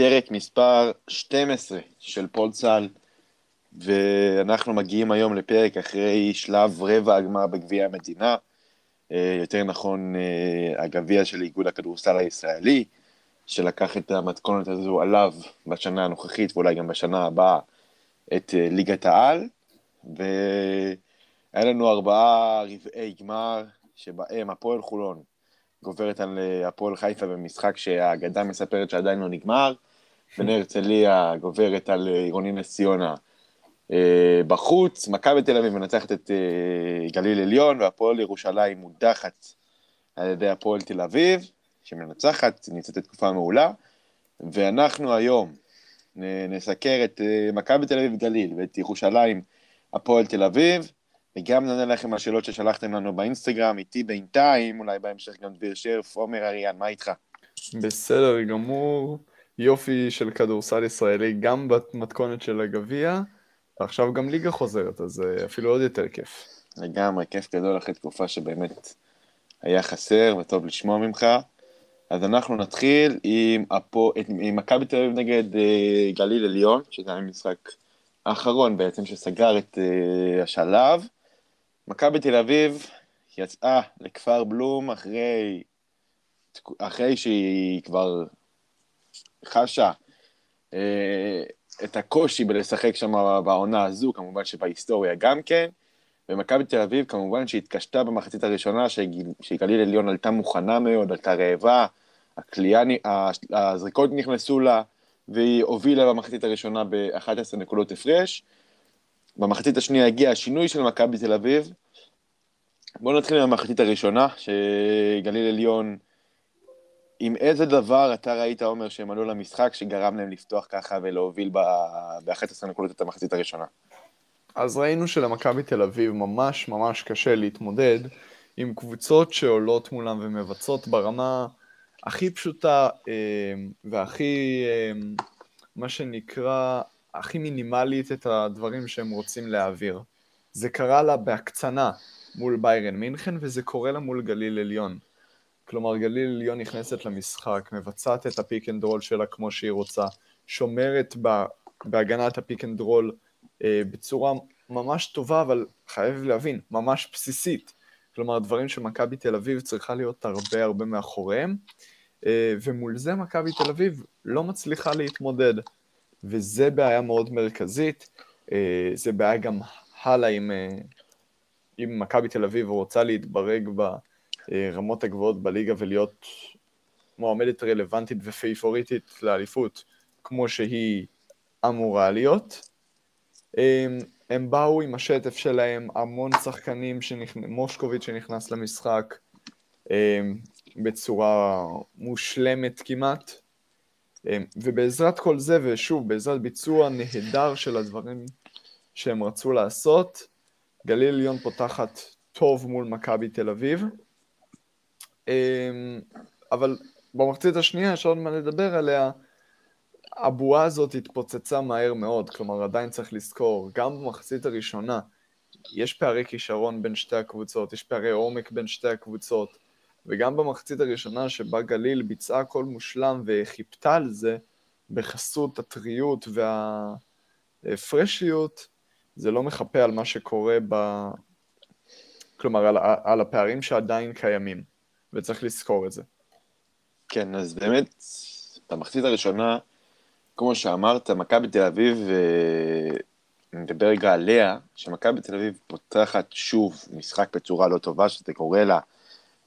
פרק מספר 12 של פולסל, ואנחנו מגיעים היום לפרק אחרי שלב רבע הגמר בגביע המדינה, אה, יותר נכון אה, הגביע של איגוד הכדורסל הישראלי, שלקח את המתכונת הזו עליו בשנה הנוכחית ואולי גם בשנה הבאה את אה, ליגת העל, והיה לנו ארבעה רבעי גמר, שבהם הפועל חולון גוברת על הפועל חיפה במשחק שהאגדה מספרת שעדיין לא נגמר, בני הרצליה גוברת על אה, עירוני נס ציונה. אה, בחוץ, מכבי תל אביב מנצחת את גליל עליון, והפועל ירושלים מודחת על ידי הפועל תל אביב, שמנצחת, נמצאת בתקופה מעולה, ואנחנו היום נסקר את מכבי תל אביב גליל ואת ירושלים הפועל תל אביב, וגם נענה לכם על שאלות ששלחתם לנו באינסטגרם, איתי בינתיים, אולי בהמשך גם דביר שרף, עומר אריאן, מה איתך? בסדר גמור, יופי של כדורסל ישראלי, גם במתכונת של הגביע, ועכשיו גם ליגה חוזרת, אז אה, אפילו עוד יותר כיף. לגמרי, כיף גדול אחרי תקופה שבאמת היה חסר וטוב לשמוע ממך. אז אנחנו נתחיל עם, מכבי תל אביב נגד uh, גליל עליון, שזה היה משחק האחרון בעצם שסגר את uh, השלב. מכבי תל אביב יצאה לכפר בלום אחרי, אחרי שהיא כבר חשה אה, את הקושי בלשחק שם בעונה הזו, כמובן שבהיסטוריה גם כן, ומכבי תל אביב כמובן שהתקשתה במחצית הראשונה, שגליל עליון עלתה מוכנה מאוד, עלתה רעבה, הקליעה, הזריקות נכנסו לה, והיא הובילה במחצית הראשונה ב-11 נקודות הפרש. במחצית השנייה הגיע השינוי של מכבי תל אביב. בואו נתחיל עם המחצית הראשונה, שגליל עליון, עם איזה דבר אתה ראית, עומר, שהם עלו למשחק, שגרם להם לפתוח ככה ולהוביל ב-11 נקודות את המחצית הראשונה? אז ראינו שלמכבי תל אביב ממש ממש קשה להתמודד עם קבוצות שעולות מולם ומבצעות ברמה הכי פשוטה אה, והכי, אה, מה שנקרא, הכי מינימלית את הדברים שהם רוצים להעביר. זה קרה לה בהקצנה מול ביירן מינכן, וזה קורה לה מול גליל עליון. כלומר, גליל עליון נכנסת למשחק, מבצעת את הפיק אנד רול שלה כמו שהיא רוצה, שומרת בהגנת הפיק אנד רול אה, בצורה ממש טובה, אבל חייב להבין, ממש בסיסית. כלומר, דברים שמכבי תל אביב צריכה להיות הרבה הרבה מאחוריהם, אה, ומול זה מכבי תל אביב לא מצליחה להתמודד. וזה בעיה מאוד מרכזית, אה, זה בעיה גם הלאה עם, אה, עם מכבי תל אביב רוצה להתברג ברמות הגבוהות בליגה ולהיות מועמדת רלוונטית ופייפוריטית לאליפות, כמו שהיא אמורה להיות. הם, הם באו עם השטף שלהם, המון שחקנים, שנכ... מושקוביץ' שנכנס למשחק בצורה מושלמת כמעט, אמ, ובעזרת כל זה, ושוב, בעזרת ביצוע נהדר של הדברים שהם רצו לעשות, גליל עליון פותחת טוב מול מכבי תל אביב. אמ, אבל במחצית השנייה, יש עוד מה לדבר עליה, הבועה הזאת התפוצצה מהר מאוד, כלומר עדיין צריך לזכור, גם במחצית הראשונה יש פערי כישרון בין שתי הקבוצות, יש פערי עומק בין שתי הקבוצות, וגם במחצית הראשונה שבה גליל ביצעה הכל מושלם וחיפתה על זה, בחסות הטריות והפרשיות, זה לא מחפה על מה שקורה ב... כלומר, על, על הפערים שעדיין קיימים, וצריך לזכור את זה. כן, אז באמת, במחצית הראשונה, כמו שאמרת, מכבי תל אביב, אה, אני מדבר רגע עליה, שמכבי תל אביב פותחת שוב משחק בצורה לא טובה, שזה קורה לה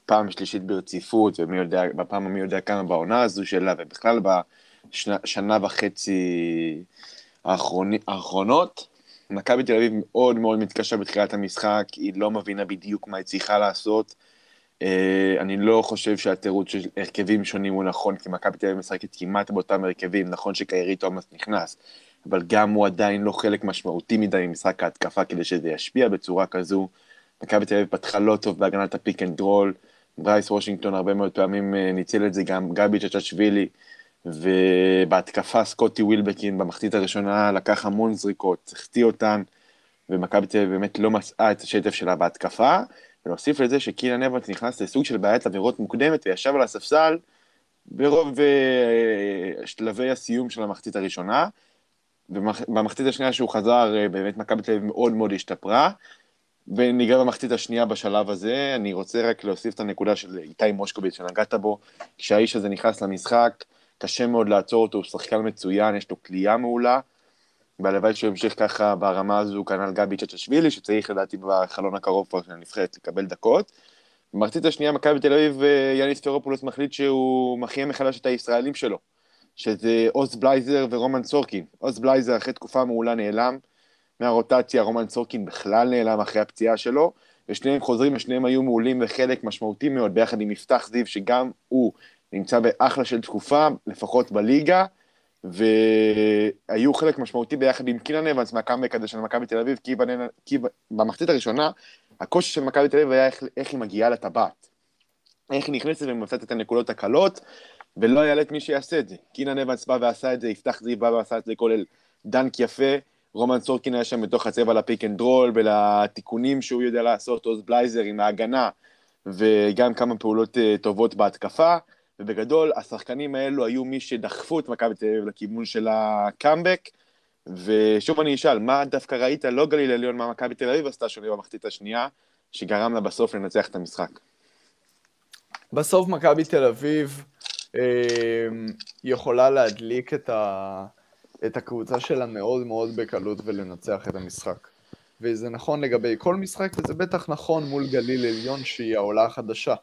פעם שלישית ברציפות, ומי יודע, בפעם המי יודע כמה בעונה הזו שלה, ובכלל בשנה וחצי האחרונות, מכבי תל אביב מאוד מאוד מתקשה בתחילת המשחק, היא לא מבינה בדיוק מה היא צריכה לעשות. אה, אני לא חושב שהתירוץ של הרכבים שונים הוא נכון, כי מכבי תל אביב משחקת כמעט באותם הרכבים, נכון שקיירי תומאס נכנס, אבל גם הוא עדיין לא חלק משמעותי מדי ממשחק ההתקפה כדי שזה ישפיע בצורה כזו. מכבי תל אביב פתחה לא טוב בהגנת הפיק אנד רול, ברייס וושינגטון הרבה מאוד פעמים אה, ניצל את זה, גם גבי צ'צ'שווילי, ובהתקפה סקוטי ווילבקין במחצית הראשונה לקח המון זריקות, החטיא אותן, ומכבי תל אביב באמת לא מצאה את השטף שלה בהתקפה, ולהוסיף לזה שקילן אבנס נכנס לסוג של בעיית עבירות מוקדמת וישב על הספסל ברוב uh, שלבי הסיום של המחצית הראשונה. במחצית השנייה שהוא חזר, uh, באמת מכבי תל אביב מאוד מאוד השתפרה. וניגע במחצית השנייה בשלב הזה, אני רוצה רק להוסיף את הנקודה של איתי מושקוביץ שנגעת בו, כשהאיש הזה נכנס למשחק, קשה מאוד לעצור אותו, הוא שחקן מצוין, יש לו כליאה מעולה, והלוואי שהוא ימשיך ככה ברמה הזו, כנ"ל גבי צ'צ'שווילי, שצריך לדעתי בחלון הקרוב כבר של הנבחרת לקבל דקות. במחצית השנייה, מכבי תל אביב, אה, יאניס ספרופולוס מחליט שהוא מכריע מחדש את הישראלים שלו, שזה עוז בלייזר ורומן סורקין. עוז בלייזר אחרי תקופה מעולה נעלם מהרוטציה, רומן סורקין בכלל נעלם אחרי הפציעה שלו, ושניהם חוזרים ושניהם היו מעולים וחלק משמעותי מאוד, ביחד עם יפתח זיו, שגם הוא נמצא באחלה של תקופה, לפחות בליגה. והיו חלק משמעותי ביחד עם קינן אבנס מהקאמבק הזה של מכבי תל אביב, כי, בננה, כי במחצית הראשונה, הקושי של מכבי תל אביב היה איך, איך היא מגיעה לטבעת. איך היא נכנסת ומבצעת את הנקודות הקלות, ולא היה את מי שיעשה את זה. קינן אבנס בא ועשה את זה, יפתח זיו בא ועשה את זה, כולל דנק יפה, רומן סורקין היה שם בתוך הצבע לפיק אנד רול, ולתיקונים שהוא יודע לעשות, עוז בלייזר עם ההגנה, וגם כמה פעולות אה, טובות בהתקפה. ובגדול, השחקנים האלו היו מי שדחפו את מכבי תל אביב לכיוון של הקאמבק, ושוב אני אשאל, מה דווקא ראית, לא גליל עליון, מה מכבי תל אביב עשתה שונה במחצית השנייה, שגרם לה בסוף לנצח את המשחק? בסוף מכבי תל אביב אה, יכולה להדליק את, ה, את הקבוצה שלה מאוד מאוד בקלות ולנצח את המשחק. וזה נכון לגבי כל משחק, וזה בטח נכון מול גליל עליון שהיא העולה החדשה.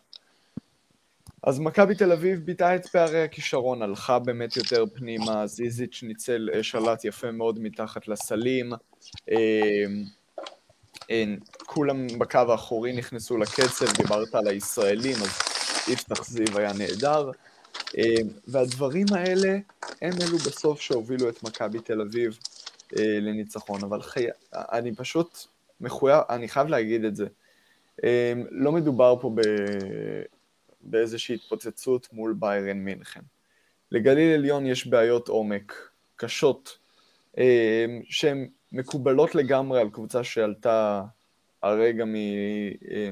אז מכבי תל אביב ביטאה את פערי הכישרון, הלכה באמת יותר פנימה, זיזיץ' ניצל אה, שלט יפה מאוד מתחת לסלים, אה, אה, כולם בקו האחורי נכנסו לקצב, דיברת על הישראלים, אז יפתח זיו היה נהדר, והדברים האלה הם אלו בסוף שהובילו את מכבי תל אביב לניצחון, אבל חי... אני פשוט מחויב, אני חייב להגיד את זה, לא מדובר פה ב... באיזושהי התפוצצות מול ביירן מינכן. לגליל עליון יש בעיות עומק קשות, אה, שהן מקובלות לגמרי על קבוצה שעלתה הרגע מ, אה,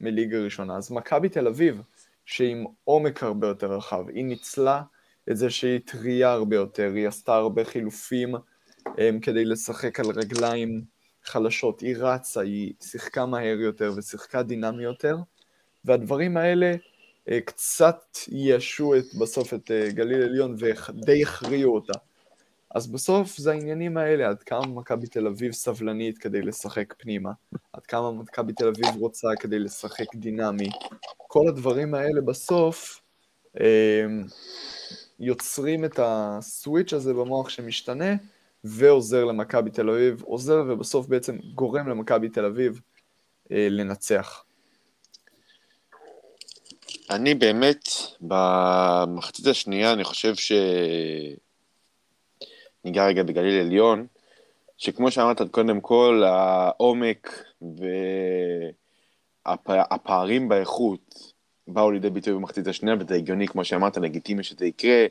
מליגה ראשונה. אז מכבי תל אביב, שעם עומק הרבה יותר רחב, היא ניצלה את זה שהיא טריה הרבה יותר, היא עשתה הרבה חילופים אה, כדי לשחק על רגליים חלשות, היא רצה, היא שיחקה מהר יותר ושיחקה דינמי יותר, והדברים האלה קצת ישו את, בסוף את אה, גליל עליון ודי הכריעו אותה. אז בסוף זה העניינים האלה, עד כמה מכבי תל אביב סבלנית כדי לשחק פנימה, עד כמה מכבי תל אביב רוצה כדי לשחק דינמי. כל הדברים האלה בסוף אה, יוצרים את הסוויץ' הזה במוח שמשתנה, ועוזר למכבי תל אביב, עוזר ובסוף בעצם גורם למכבי תל אביב לנצח. אני באמת, במחצית השנייה, אני חושב ש... ניגע רגע בגליל עליון, שכמו שאמרת קודם כל, העומק והפערים באיכות באו לידי ביטוי במחצית השנייה, וזה הגיוני, כמו שאמרת, לגיטימי שזה יקרה,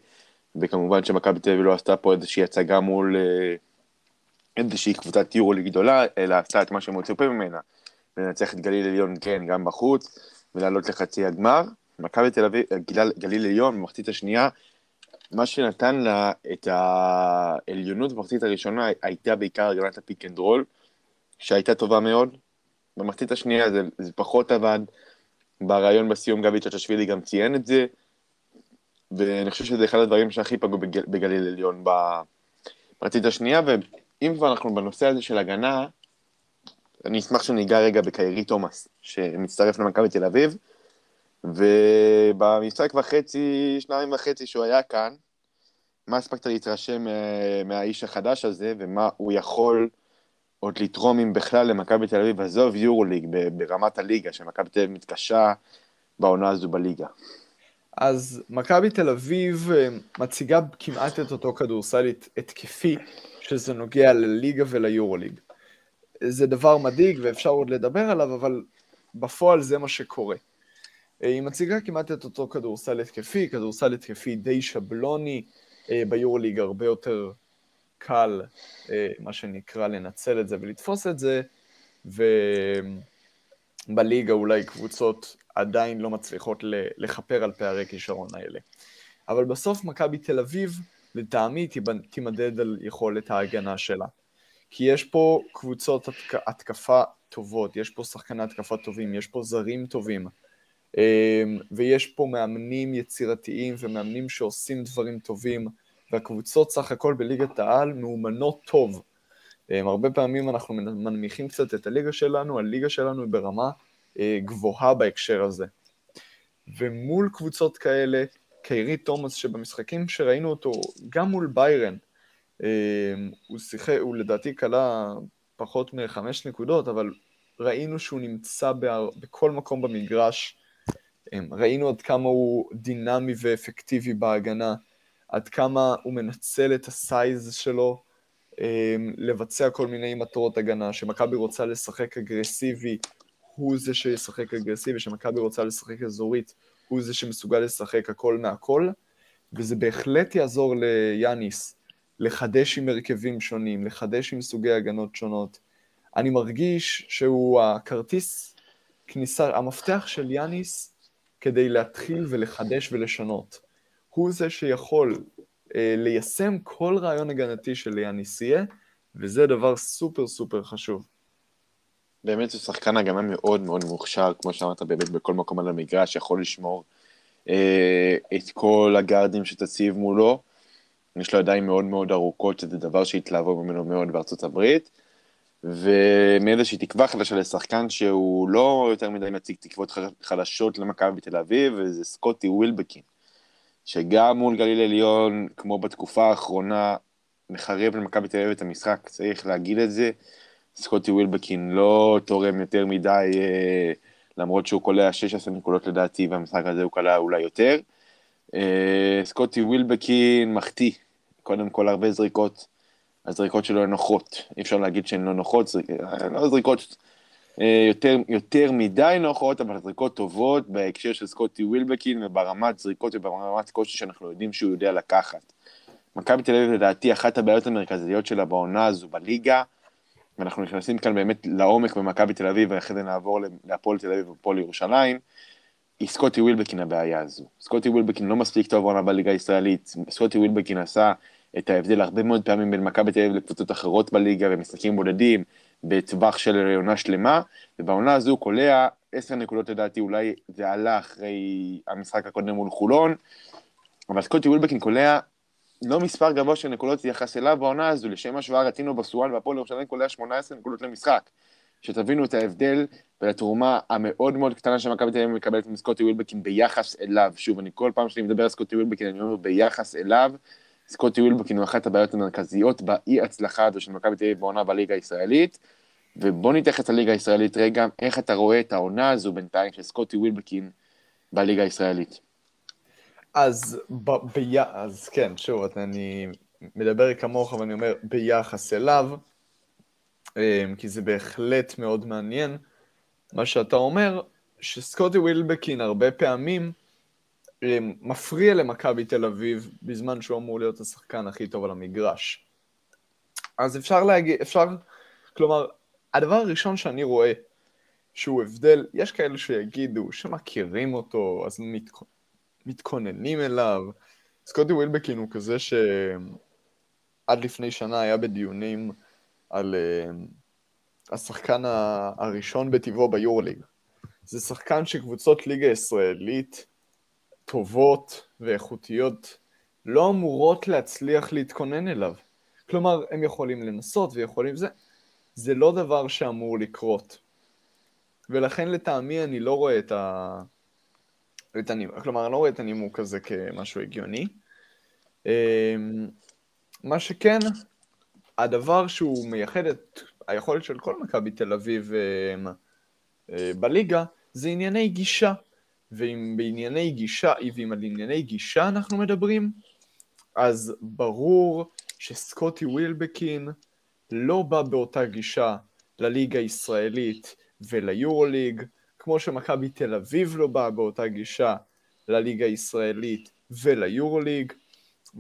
וכמובן שמכבי תל אביב לא עשתה פה איזושהי הצגה מול אה, איזושהי קבוצת יורו גדולה, אלא עשתה את מה שהם מצופים ממנה, לנצח את גליל עליון, כן, גם בחוץ, ולעלות לחצי הגמר. מכבי תל אביב, גליל, עליון במחצית השנייה, מה שנתן לה את העליונות במחצית הראשונה הייתה בעיקר הגנת הפיק אנד רול, שהייתה טובה מאוד. במחצית השנייה זה, זה פחות עבד, בריאיון בסיום גבי צ'צ'שווילי גם ציין את זה, ואני חושב שזה אחד הדברים שהכי פגעו בגל, בגליל עליון במחצית השנייה, ואם כבר אנחנו בנושא הזה של הגנה, אני אשמח שניגע רגע בקיירי תומאס, שמצטרף למכבי תל אביב. ובמשחק וחצי, שניים וחצי שהוא היה כאן, מה הספקת להתרשם אה, מהאיש החדש הזה, ומה הוא יכול עוד לתרום אם בכלל למכבי תל אביב, עזוב יורוליג ברמת הליגה, שמכבי תל אביב מתקשה בעונה הזו בליגה. אז מכבי תל אביב אה, מציגה כמעט את אותו כדורסל התקפי, שזה נוגע לליגה וליורוליג. זה דבר מדאיג ואפשר עוד לדבר עליו, אבל בפועל זה מה שקורה. אה, היא מציגה כמעט את אותו כדורסל התקפי, כדורסל התקפי די שבלוני, אה, ביורוליג הרבה יותר קל, אה, מה שנקרא, לנצל את זה ולתפוס את זה, ובליגה אולי קבוצות עדיין לא מצליחות לכפר על פערי כישרון האלה. אבל בסוף מכבי תל אביב, לטעמי, תימדד על יכולת ההגנה שלה. כי יש פה קבוצות התק... התקפה טובות, יש פה שחקני התקפה טובים, יש פה זרים טובים, ויש פה מאמנים יצירתיים ומאמנים שעושים דברים טובים, והקבוצות סך הכל בליגת העל מאומנות טוב. אמ, הרבה פעמים אנחנו מנמיכים קצת את הליגה שלנו, הליגה שלנו היא ברמה אה, גבוהה בהקשר הזה. ומול קבוצות כאלה, קיירי תומאס, שבמשחקים שראינו אותו, גם מול ביירן, אמ, הוא שיחק, הוא לדעתי כלה פחות מחמש נקודות, אבל ראינו שהוא נמצא בכל מקום במגרש, אמ, ראינו עד כמה הוא דינמי ואפקטיבי בהגנה, עד כמה הוא מנצל את הסייז שלו אמ, לבצע כל מיני מטרות הגנה, שמכבי רוצה לשחק אגרסיבי, הוא זה שישחק אגרסיבי, שמכבי רוצה לשחק אזורית, הוא זה שמסוגל לשחק הכל מהכל, וזה בהחלט יעזור ליאניס לחדש עם הרכבים שונים, לחדש עם סוגי הגנות שונות. אני מרגיש שהוא הכרטיס כניסה, המפתח של יאניס כדי להתחיל ולחדש ולשנות. הוא זה שיכול אה, ליישם כל רעיון הגנתי של יאניס יהיה, וזה דבר סופר סופר חשוב. באמת הוא שחקן הגנה מאוד מאוד מוכשר, כמו שאמרת, באמת בכל מקום על המגרש, יכול לשמור אה, את כל הגארדים שתציב מולו. יש לו ידיים מאוד מאוד ארוכות, שזה דבר שהתלהבו ממנו מאוד בארצות הברית. ומאיזושהי תקווה חדשה לשחקן שהוא לא יותר מדי מציג תקוות חדשות למכבי בתל אביב, וזה סקוטי ווילבקין, שגם מול גליל עליון, כמו בתקופה האחרונה, מחרב למכבי תל אביב את המשחק, צריך להגיד את זה. סקוטי ווילבקין לא תורם יותר מדי, אה, למרות שהוא קולע 16 נקודות לדעתי, והמשחק הזה הוא קלע אולי יותר. אה, סקוטי ווילבקין מחטיא, קודם כל הרבה זריקות, הזריקות שלו הן נוחות, אי אפשר להגיד שהן לא נוחות, זריק, לא זריקות אה, יותר, יותר מדי נוחות, אבל זריקות טובות בהקשר של סקוטי ווילבקין וברמת זריקות וברמת קושי שאנחנו יודעים שהוא יודע לקחת. מכבי תל אביב לדעתי אחת הבעיות המרכזיות שלה בעונה הזו בליגה, ואנחנו נכנסים כאן באמת לעומק במכבי תל אביב, ואחרי זה נעבור להפועל תל אביב והפועל ירושלים, היא סקוטי ווילבקין הבעיה הזו. סקוטי ווילבקין לא מספיק טוב עונה בליגה הישראלית, סקוטי ווילבקין עשה את ההבדל הרבה מאוד פעמים בין מכבי תל אביב לקבוצות אחרות בליגה ומשחקים בודדים בטווח של עונה שלמה, ובעונה הזו קולע עשר נקודות לדעתי, אולי זה עלה אחרי המשחק הקודם מול חולון, אבל סקוטי ווילבקין קולע לא מספר גבוה של נקודות ביחס אליו בעונה הזו, לשם השוואה רטין אובסואן בהפועל ירושלים קולע 18 נקודות למשחק. שתבינו את ההבדל ולתרומה המאוד מאוד קטנה שמכבי תל אביב מקבלת מסקוטי ווילבקין ביחס אליו. שוב, אני כל פעם שאני מדבר על סקוטי ווילבקין, אני אומר ביחס אליו. סקוטי ווילבקין הוא אחת הבעיות המרכזיות באי הצלחה הזו של מכבי תל אביב בעונה בליגה הישראלית. ובוא נתייחס לליגה הישראלית רגע, איך אתה רואה את העונה הזו בינתיים של סקוטי ווילבקין בליגה הישראלית? אז, ב, ב, אז כן, שוב, אני מדבר כמוך ואני אומר ביחס אליו, אמ, כי זה בהחלט מאוד מעניין. מה שאתה אומר, שסקוטי ווילבקין הרבה פעמים מפריע למכבי תל אביב בזמן שהוא אמור להיות השחקן הכי טוב על המגרש. אז אפשר להגיד, אפשר, כלומר, הדבר הראשון שאני רואה שהוא הבדל, יש כאלה שיגידו שמכירים אותו, אז מת, מתכוננים אליו. סקוטי ווילבקין הוא כזה שעד לפני שנה היה בדיונים על uh, השחקן הראשון בטבעו ביורליג. זה שחקן שקבוצות ליגה ישראלית טובות ואיכותיות לא אמורות להצליח להתכונן אליו. כלומר, הם יכולים לנסות ויכולים זה. זה לא דבר שאמור לקרות. ולכן לטעמי אני לא רואה את ה... את הנימוק, כלומר, אני לא רואה את הנימוק הזה כמשהו הגיוני. אמ, מה שכן, הדבר שהוא מייחד את היכולת של כל מכבי תל אביב אה, אה, בליגה, זה ענייני גישה. ואם בענייני גישה, ואם על ענייני גישה אנחנו מדברים, אז ברור שסקוטי ווילבקין לא בא באותה גישה לליגה הישראלית וליורוליג, כמו שמכבי תל אביב לא באה באותה גישה לליגה הישראלית וליורוליג,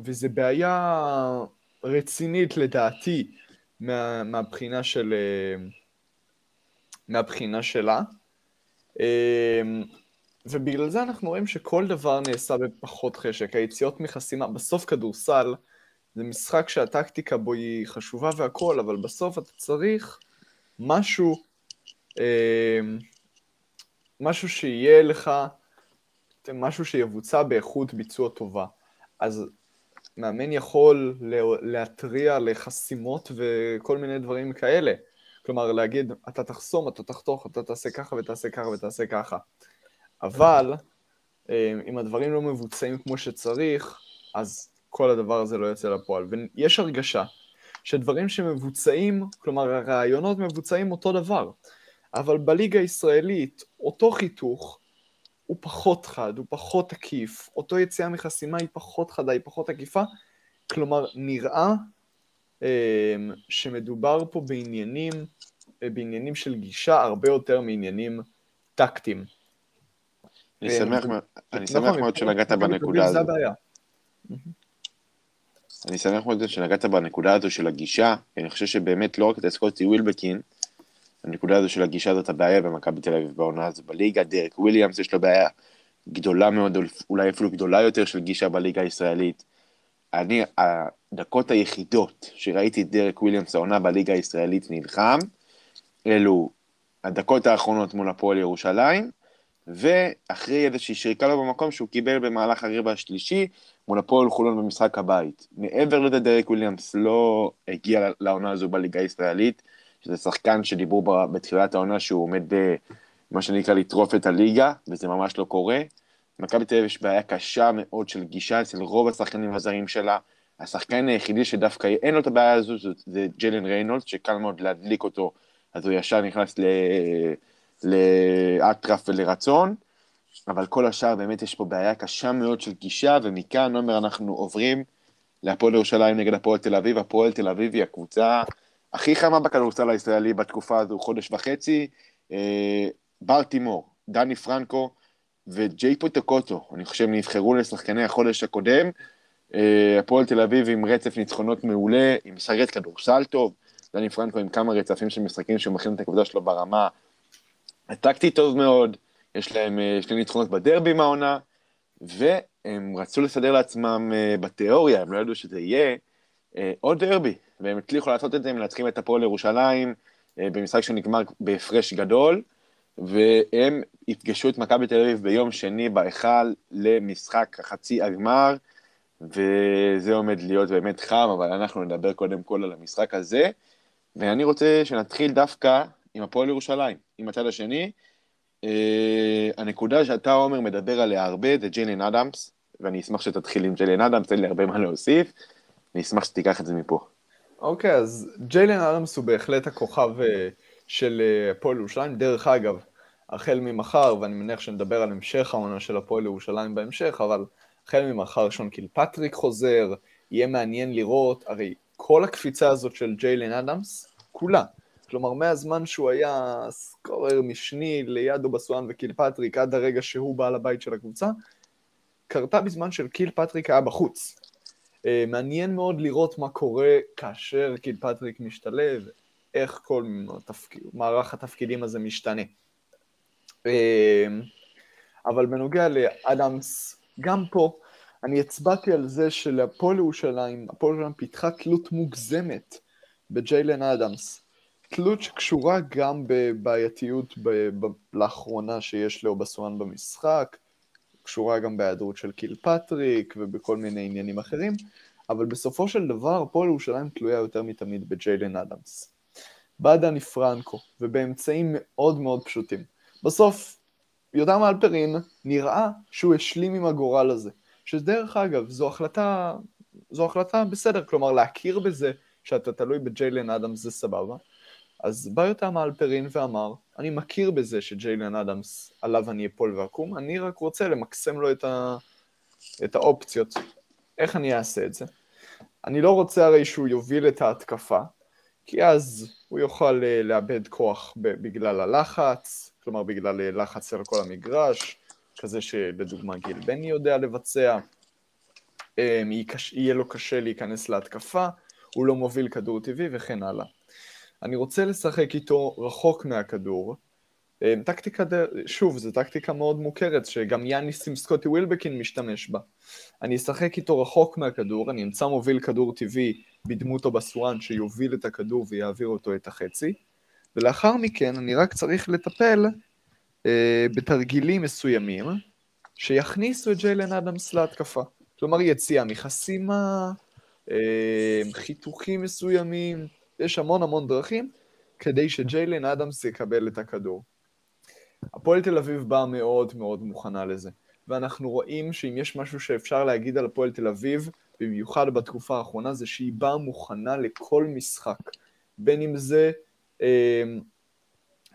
וזה בעיה רצינית לדעתי מה, מהבחינה של... מהבחינה שלה. ובגלל זה אנחנו רואים שכל דבר נעשה בפחות חשק. היציאות מחסימה, בסוף כדורסל זה משחק שהטקטיקה בו היא חשובה והכל, אבל בסוף אתה צריך משהו, אה, משהו שיהיה לך, משהו שיבוצע באיכות ביצוע טובה. אז מאמן יכול להתריע לחסימות וכל מיני דברים כאלה. כלומר, להגיד, אתה תחסום, אתה תחתוך, אתה תעשה ככה ותעשה ככה ותעשה ככה. אבל אה, אם הדברים לא מבוצעים כמו שצריך, אז כל הדבר הזה לא יוצא לפועל. ויש הרגשה שדברים שמבוצעים, כלומר הרעיונות מבוצעים אותו דבר, אבל בליגה הישראלית אותו חיתוך הוא פחות חד, הוא פחות תקיף, אותו יציאה מחסימה היא פחות חדה, היא פחות תקיפה, כלומר נראה אה, שמדובר פה בעניינים, אה, בעניינים של גישה הרבה יותר מעניינים טקטיים. אני שמח נכון, מאוד שנגעת בנקודה הזאת. אני שמח מאוד שנגעת בנקודה הזו של הגישה, אני חושב שבאמת לא רק את סקוטי ווילבקין, הנקודה הזו של הגישה הזאת הבעיה במכבי תל אביב בעונה הזו בליגה, דרק וויליאמס יש לו בעיה גדולה מאוד, אולי אפילו גדולה יותר של גישה בליגה הישראלית. אני, הדקות היחידות שראיתי את דרק וויליאמס העונה בליגה הישראלית נלחם, אלו הדקות האחרונות מול הפועל ירושלים, ואחרי איזושהי שריקה לו במקום שהוא קיבל במהלך הרבע השלישי, מול הפועל חולון במשחק הבית. מעבר לזה דרק וויליאמס לא הגיע לעונה הזו בליגה הישראלית, שזה שחקן שדיברו בתחילת העונה שהוא עומד במה שנקרא לטרוף את הליגה, וזה ממש לא קורה. מכבי תל אביב יש בעיה קשה מאוד של גישה אצל רוב השחקנים הזרים שלה. השחקן היחידי שדווקא אין לו את הבעיה הזו זה ג'לן ריינולד, שקל מאוד להדליק אותו, אז הוא ישר נכנס לאטרף ולרצון. אבל כל השאר באמת יש פה בעיה קשה מאוד של גישה, ומכאן, עומר, אנחנו עוברים להפועל ירושלים נגד הפועל תל אביב. הפועל תל אביב היא הקבוצה הכי חמה בכדורסל הישראלי בתקופה הזו, חודש וחצי. אה, בר תימור, דני פרנקו וג'יי פוטוקוטו, אני חושב, נבחרו לשחקני החודש הקודם. אה, הפועל תל אביב עם רצף ניצחונות מעולה, עם משחקת כדורסל טוב. דני פרנקו עם כמה רצפים של משחקים שהוא מכין את הקבוצה שלו ברמה הטקטית טוב מאוד. יש להם אה, שני ניצחונות בדרבי מהעונה, והם רצו לסדר לעצמם אה, בתיאוריה, הם לא ידעו שזה יהיה, אה, עוד דרבי, והם הצליחו לעשות את זה, הם מנצחים את הפועל ירושלים במשחק שנגמר בהפרש גדול, והם יפגשו את מכבי תל אביב ביום שני בהיכל למשחק חצי הגמר, וזה עומד להיות באמת חם, אבל אנחנו נדבר קודם כל על המשחק הזה, ואני רוצה שנתחיל דווקא עם הפועל ירושלים, עם הצד השני, Uh, הנקודה שאתה, עומר, מדבר עליה הרבה זה ג'יילן אדמס, ואני אשמח שתתחיל עם ג'יילן אדמס, אין לי הרבה מה להוסיף, אני אשמח שתיקח את זה מפה. אוקיי, okay, אז ג'יילן אדמס הוא בהחלט הכוכב uh, של אה, הפועל uh, ירושלים. דרך אגב, החל ממחר, ואני מניח שנדבר על המשך העונה של הפועל ירושלים בהמשך, אבל החל ממחר שון קילפטריק חוזר, יהיה מעניין לראות, הרי כל הקפיצה הזאת של ג'יילן אדמס, כולה, כלומר, מהזמן שהוא היה scorer משני ליד אובסואן וקילפטריק, עד הרגע שהוא בעל הבית של הקבוצה, קרתה בזמן של קילפטריק היה בחוץ. אה, מעניין מאוד לראות מה קורה כאשר קילפטריק משתלב, איך כל התפק... מערך התפקידים הזה משתנה. אה, אבל בנוגע לאדמס, גם פה, אני הצבעתי על זה שלהפועל ירושלים, הפועל ירושלים פיתחה תלות מוגזמת בג'יילן אדמס. תלות שקשורה גם בבעייתיות ב- ב- לאחרונה שיש לאובסואן במשחק, קשורה גם בהיעדרות של קילפטריק ובכל מיני עניינים אחרים, אבל בסופו של דבר הפועל ירושלים תלויה יותר מתמיד בג'יילן אדמס. בא דני פרנקו, ובאמצעים מאוד מאוד פשוטים. בסוף, יותם אלפרין נראה שהוא השלים עם הגורל הזה, שדרך אגב, זו החלטה, זו החלטה בסדר, כלומר להכיר בזה שאתה תלוי בג'יילן אדמס זה סבבה, אז בא יותם אלפרין ואמר, אני מכיר בזה שג'יילן אדמס עליו אני אפול ואקום, אני רק רוצה למקסם לו את, ה... את האופציות. איך אני אעשה את זה? אני לא רוצה הרי שהוא יוביל את ההתקפה, כי אז הוא יוכל אה, לאבד כוח בגלל הלחץ, כלומר בגלל אה, לחץ על כל המגרש, כזה שלדוגמה גיל בני יודע לבצע, אמ, יהיה לו קשה להיכנס להתקפה, הוא לא מוביל כדור טבעי וכן הלאה. אני רוצה לשחק איתו רחוק מהכדור, אה, טקטיקה, שוב, זו טקטיקה מאוד מוכרת, שגם יאניס עם סקוטי ווילבקין משתמש בה. אני אשחק איתו רחוק מהכדור, אני אמצא מוביל כדור טבעי בדמותו בסואן שיוביל את הכדור ויעביר אותו את החצי, ולאחר מכן אני רק צריך לטפל אה, בתרגילים מסוימים שיכניסו את ג'יילן אדמס להתקפה. כלומר יציאה מחסימה, אה, חיתוכים מסוימים, יש המון המון דרכים כדי שג'יילן אדמס יקבל את הכדור. הפועל תל אביב באה מאוד מאוד מוכנה לזה, ואנחנו רואים שאם יש משהו שאפשר להגיד על הפועל תל אביב, במיוחד בתקופה האחרונה, זה שהיא באה מוכנה לכל משחק. בין אם זה אה,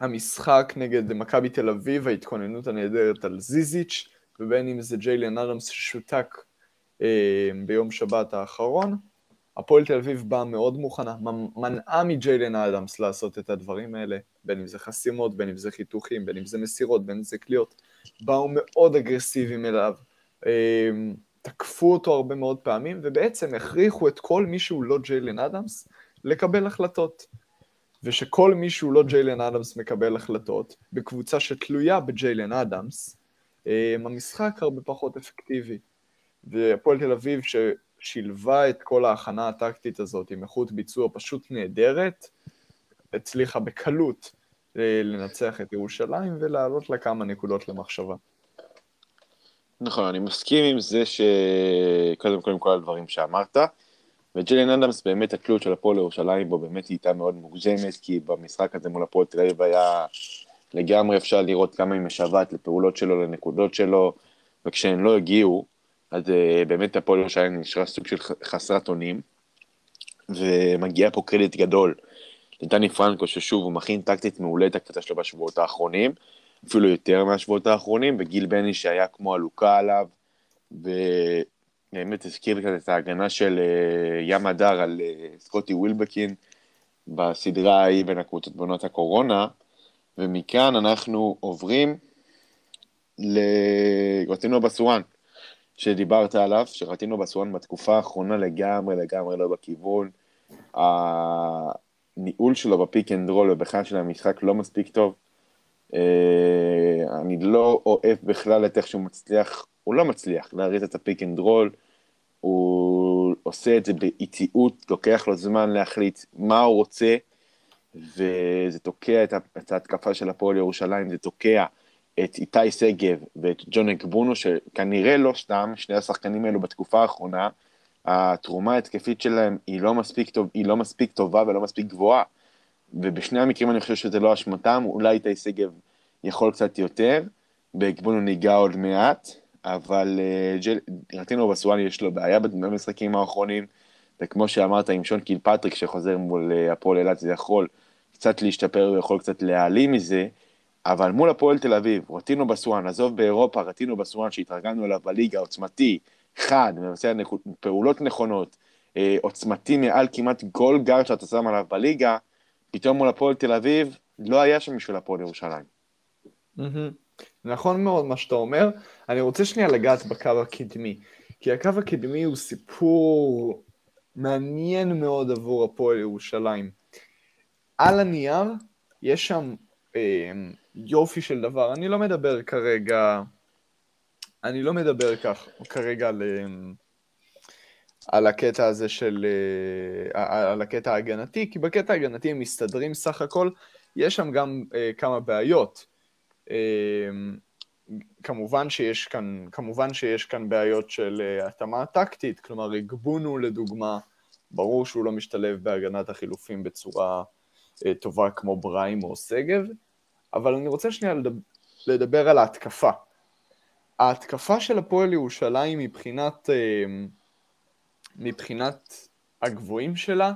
המשחק נגד מכבי תל אביב, ההתכוננות הנהדרת על זיזיץ', ובין אם זה ג'יילן ארמס ששותק אה, ביום שבת האחרון. הפועל תל אביב באה מאוד מוכנה, מנעה מג'יילן אדמס לעשות את הדברים האלה, בין אם זה חסימות, בין אם זה חיתוכים, בין אם זה מסירות, בין אם זה קליעות, באו מאוד אגרסיביים אליו, אה, תקפו אותו הרבה מאוד פעמים, ובעצם הכריחו את כל מי שהוא לא ג'יילן אדמס לקבל החלטות. ושכל מי שהוא לא ג'יילן אדמס מקבל החלטות, בקבוצה שתלויה בג'יילן אדמס, אה, המשחק הרבה פחות אפקטיבי. והפועל תל אביב ששילבה את כל ההכנה הטקטית הזאת עם איכות ביצוע פשוט נהדרת, הצליחה בקלות אה, לנצח את ירושלים ולהעלות לה כמה נקודות למחשבה. נכון, אני מסכים עם זה שקודם כל עם כל הדברים שאמרת, וג'ליאן אדמס באמת התלות של הפועל ירושלים בו באמת היא הייתה מאוד מוגזמת, כי במשחק הזה מול הפועל תל אביב היה לגמרי אפשר לראות כמה היא משוועת לפעולות שלו, לנקודות שלו, וכשהן לא הגיעו, אז uh, באמת הפועל ירושלים נשארה סוג של חסרת אונים, ומגיע פה קרדיט גדול לדני פרנקו, ששוב, הוא מכין טקטית מעולה את הקבוצה שלו בשבועות האחרונים, אפילו יותר מהשבועות האחרונים, וגיל בני שהיה כמו עלוקה עליו, ובאמת הזכיר כאן את ההגנה של uh, ים הדר על uh, סקוטי ווילבקין בסדרה ההיא בין הקבוצות בעונות הקורונה, ומכאן אנחנו עוברים לרטינו בסואן, שדיברת עליו, שרטין אובסואן בתקופה האחרונה לגמרי לגמרי לא בכיוון. הניהול שלו ב pick and roll ובכלל של המשחק לא מספיק טוב. אה, אני לא אוהב בכלל את איך שהוא מצליח, הוא לא מצליח להריץ את ה pick and roll, הוא עושה את זה באיטיות, לוקח לו זמן להחליט מה הוא רוצה, וזה תוקע את ההתקפה של הפועל ירושלים, זה תוקע את איתי שגב ואת ג'ון אגבונו, שכנראה לא סתם, שני השחקנים האלו בתקופה האחרונה, התרומה ההתקפית שלהם היא לא מספיק, טוב, היא לא מספיק טובה ולא מספיק גבוהה, ובשני המקרים אני חושב שזה לא אשמתם, אולי איתי שגב יכול קצת יותר, באגבונו ניגע עוד מעט, אבל uh, רטינו בסואלי יש לו בעיה במשחקים האחרונים, וכמו שאמרת עם שון קיל פטריק שחוזר מול uh, הפועל אילת, זה יכול קצת להשתפר, הוא יכול קצת להעלים מזה, אבל מול הפועל תל אביב, רטינו בסואן, עזוב באירופה, רטינו בסואן שהתרגלנו אליו בליגה, עוצמתי, חד, מבצע פעולות נכונות, אה, עוצמתי מעל כמעט כל גר שאתה שם עליו בליגה, פתאום מול הפועל תל אביב, לא היה שם בשביל הפועל ירושלים. נכון מאוד מה שאתה אומר. אני רוצה שנייה לגעת בקו הקדמי, כי הקו הקדמי הוא סיפור מעניין מאוד עבור הפועל ירושלים. על הנייר יש שם אה, יופי של דבר. אני לא מדבר כרגע, אני לא מדבר כך כרגע על, אה, על הקטע הזה של, אה, על הקטע ההגנתי, כי בקטע ההגנתי הם מסתדרים סך הכל, יש שם גם אה, כמה בעיות. אה, כמובן שיש כאן, כמובן שיש כאן בעיות של אה, התאמה טקטית, כלומר הגבונו לדוגמה, ברור שהוא לא משתלב בהגנת החילופים בצורה אה, טובה כמו בריים או שגב, אבל אני רוצה שנייה לדבר, לדבר על ההתקפה. ההתקפה של הפועל ירושלים מבחינת, אה, מבחינת הגבוהים שלה,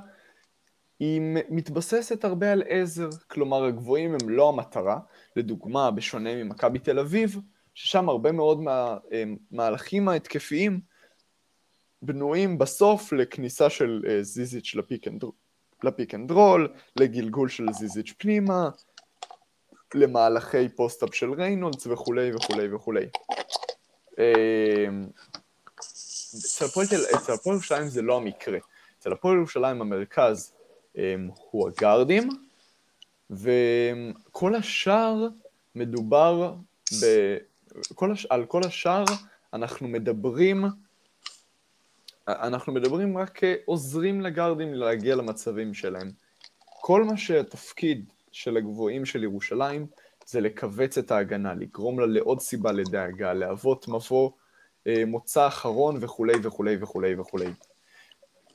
היא מתבססת הרבה על עזר, כלומר הגבוהים הם לא המטרה, לדוגמה בשונה ממכבי תל אביב, ששם הרבה מאוד מהמהלכים אה, ההתקפיים בנויים בסוף לכניסה של זיזיץ' ל pick and ל pick and roll, לגלגול של זיזיץ' פנימה, למהלכי post-up של ריינולדס וכולי וכולי וכולי. אמ, אצל הפועל ירושלים זה לא המקרה. אצל הפועל ירושלים המרכז אמ, הוא הגארדים, וכל השאר מדובר ב... כל הש... על כל השאר אנחנו מדברים, אנחנו מדברים רק כעוזרים לגארדים להגיע למצבים שלהם. כל מה שהתפקיד של הגבוהים של ירושלים זה לכווץ את ההגנה, לגרום לה לעוד סיבה לדאגה, להוות מבוא אה, מוצא אחרון וכולי וכולי וכולי וכולי.